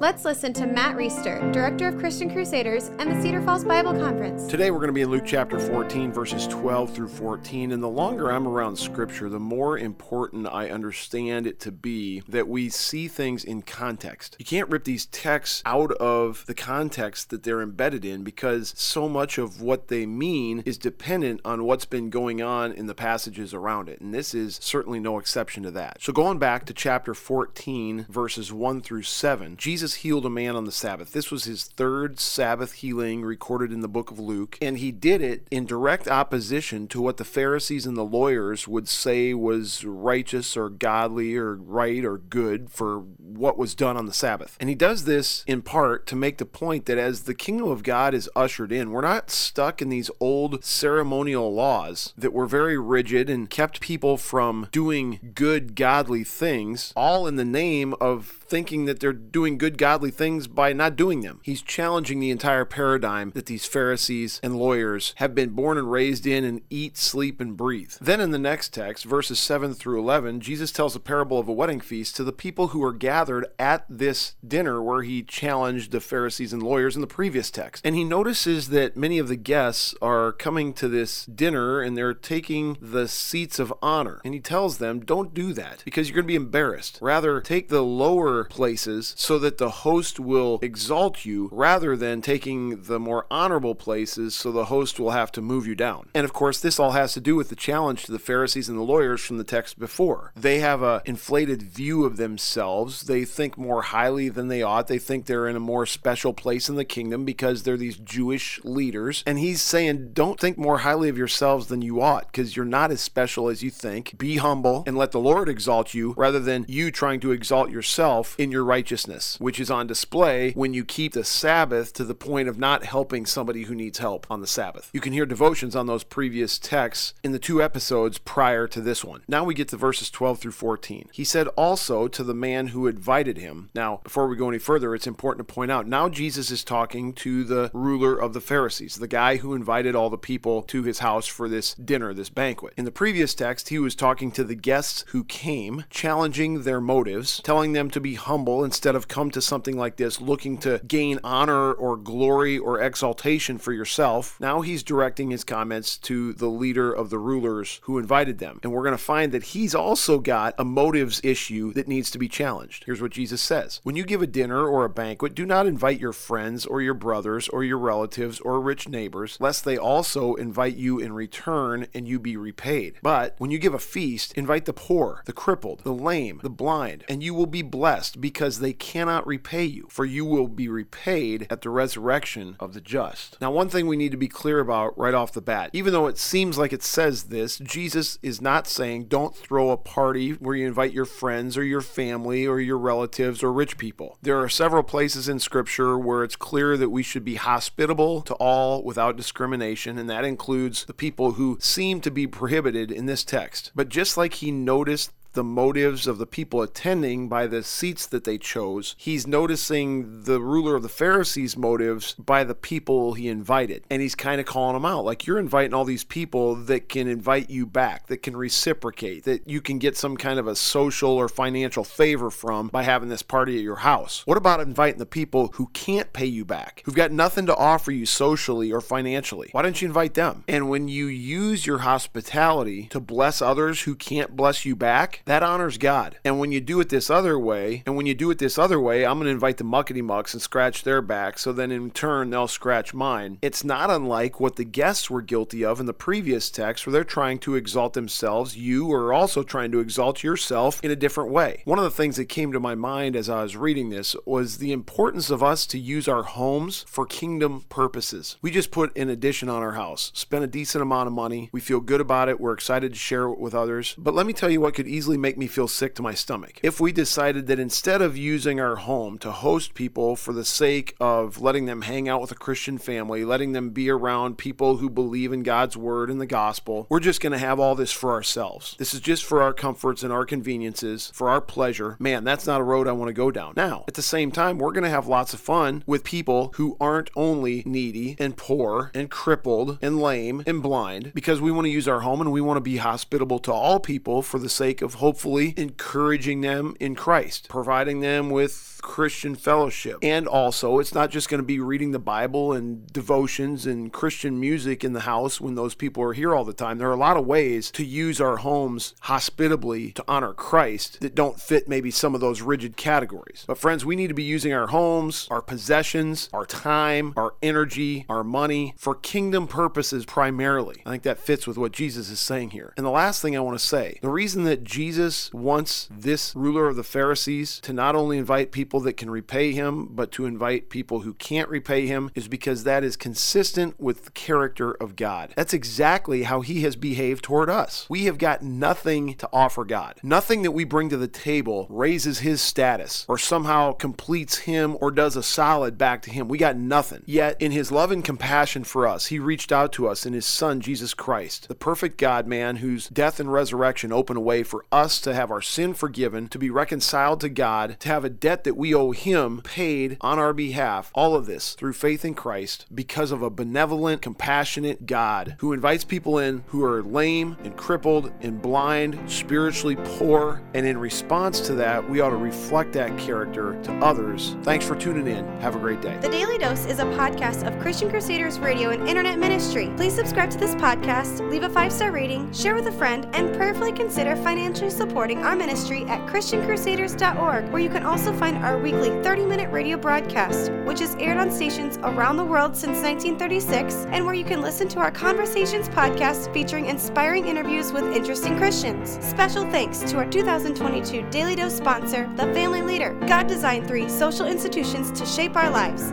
Let's listen to Matt Reisetter, Director of Christian Crusaders and the Cedar Falls Bible Conference. Today we're going to be in Luke chapter 14, verses 12 through 14. And the longer I'm around Scripture, the more important I understand it to be that we see things in context. You can't rip these texts out of the context that they're embedded in because so much of what they mean is dependent on what's been going on in the passages around it. And this is certainly no exception to that. So going back to chapter 14, verses 1 through 7, Jesus Jesus healed a man on the Sabbath. This was his third Sabbath healing recorded in the book of Luke, and he did it in direct opposition to what the Pharisees and the lawyers would say was righteous or godly or right or good for what was done on the Sabbath. And he does this in part to make the point that as the kingdom of God is ushered in, we're not stuck in these old ceremonial laws that were very rigid and kept people from doing good, godly things, all in the name of thinking that they're doing good, godly things by not doing them. He's challenging the entire paradigm that these Pharisees and lawyers have been born and raised in and eat, sleep, and breathe. Then in the next text, verses 7 through 11, Jesus tells a parable of a wedding feast to the people who are gathered at this dinner where he challenged the Pharisees and lawyers in the previous text. And he notices that many of the guests are coming to this dinner and they're taking the seats of honor. And he tells them, don't do that because you're going to be embarrassed. Rather, take the lower places so that the host will exalt you rather than taking the more honorable places so the host will have to move you down. And of course, this all has to do with the challenge to the Pharisees and the lawyers from the text before. They have a inflated view of themselves. They think more highly than they ought. They think they're in a more special place in the kingdom because they're these Jewish leaders. And he's saying, don't think more highly of yourselves than you ought because you're not as special as you think. Be humble and let the Lord exalt you rather than you trying to exalt yourself in your righteousness, which is on display when you keep the Sabbath to the point of not helping somebody who needs help on the Sabbath. You can hear devotions on those previous texts in the two episodes prior to this one. Now we get to verses 12 through 14. He said also to the man who invited him. Now, before we go any further, it's important to point out now Jesus is talking to the ruler of the Pharisees, the guy who invited all the people to his house for this dinner, this banquet. In the previous text, he was talking to the guests who came, challenging their motives, telling them to be humble instead of come to something like this looking to gain honor or glory or exaltation for yourself. Now he's directing his comments to the leader of the rulers who invited them. And we're going to find that he's also got a motives issue that needs to be challenged. Here's what Jesus says When you give a dinner or a banquet, do not invite your friends or your brothers or your relatives or rich neighbors, lest they also invite you in return and you be repaid. But when you give a feast, invite the poor, the crippled, the lame, the blind, and you will be blessed because they cannot repay you, for you will be repaid at the resurrection of the just. Now, one thing we need to be clear about right off the bat, even though it seems like it says this, Jesus is not saying don't throw a party where you invite your friends or your family or your relatives or rich people. There are several places in Scripture where it's clear that we should be hospitable to all without discrimination, and that includes the people who seem to be prohibited in this text. But just like he noticed the motives of the people attending by the seats that they chose. He's noticing the ruler of the Pharisees' motives by the people he invited. And he's kind of calling them out. Like, you're inviting all these people that can invite you back, that can reciprocate, that you can get some kind of a social or financial favor from by having this party at your house. What about inviting the people who can't pay you back, who've got nothing to offer you socially or financially? Why don't you invite them? And when you use your hospitality to bless others who can't bless you back, that honors God. And when you do it this other way, and when you do it this other way, I'm going to invite the muckety mucks and scratch their back, so then in turn they'll scratch mine. It's not unlike what the guests were guilty of in the previous text, where they're trying to exalt themselves. You are also trying to exalt yourself in a different way. One of the things that came to my mind as I was reading this was the importance of us to use our homes for kingdom purposes. We just put an addition on our house, spent a decent amount of money. We feel good about it. We're excited to share it with others. But let me tell you what could easily easily make me feel sick to my stomach. If we decided that instead of using our home to host people for the sake of letting them hang out with a Christian family, letting them be around people who believe in God's word and the gospel, we're just going to have all this for ourselves. This is just for our comforts and our conveniences, for our pleasure. Man, that's not a road I want to go down. Now, at the same time, we're going to have lots of fun with people who aren't only needy and poor and crippled and lame and blind because we want to use our home and we want to be hospitable to all people for the sake of hopefully encouraging them in Christ, providing them with Christian fellowship. And also, it's not just going to be reading the Bible and devotions and Christian music in the house when those people are here all the time. There are a lot of ways to use our homes hospitably to honor Christ that don't fit maybe some of those rigid categories. But, friends, we need to be using our homes, our possessions, our time, our energy, our money for kingdom purposes primarily. I think that fits with what Jesus is saying here. And the last thing I want to say the reason that Jesus wants this ruler of the Pharisees to not only invite people that can repay him, but to invite people who can't repay him is because that is consistent with the character of God. That's exactly how he has behaved toward us. We have got nothing to offer God. Nothing that we bring to the table raises his status or somehow completes him or does a solid back to him. We got nothing. Yet, in his love and compassion for us, he reached out to us in his son, Jesus Christ, the perfect God man whose death and resurrection open a way for us to have our sin forgiven, to be reconciled to God, to have a debt that we owe him paid on our behalf. All of this through faith in Christ because of a benevolent, compassionate God who invites people in who are lame and crippled and blind, spiritually poor. And in response to that, we ought to reflect that character to others. Thanks for tuning in. Have a great day. The Daily Dose is a podcast of Christian Crusaders Radio and Internet Ministry. Please subscribe to this podcast, leave a five star rating, share with a friend, and prayerfully consider financially supporting our ministry at ChristianCrusaders.org, where you can also find our weekly 30 minute radio broadcast, which is aired on stations around the world since 1936, and where you can listen to our Conversations podcast featuring inspiring interviews with interesting Christians. Special thanks to our 2022 Daily Dose sponsor, The Family Leader. God designed three social institutions to shape our lives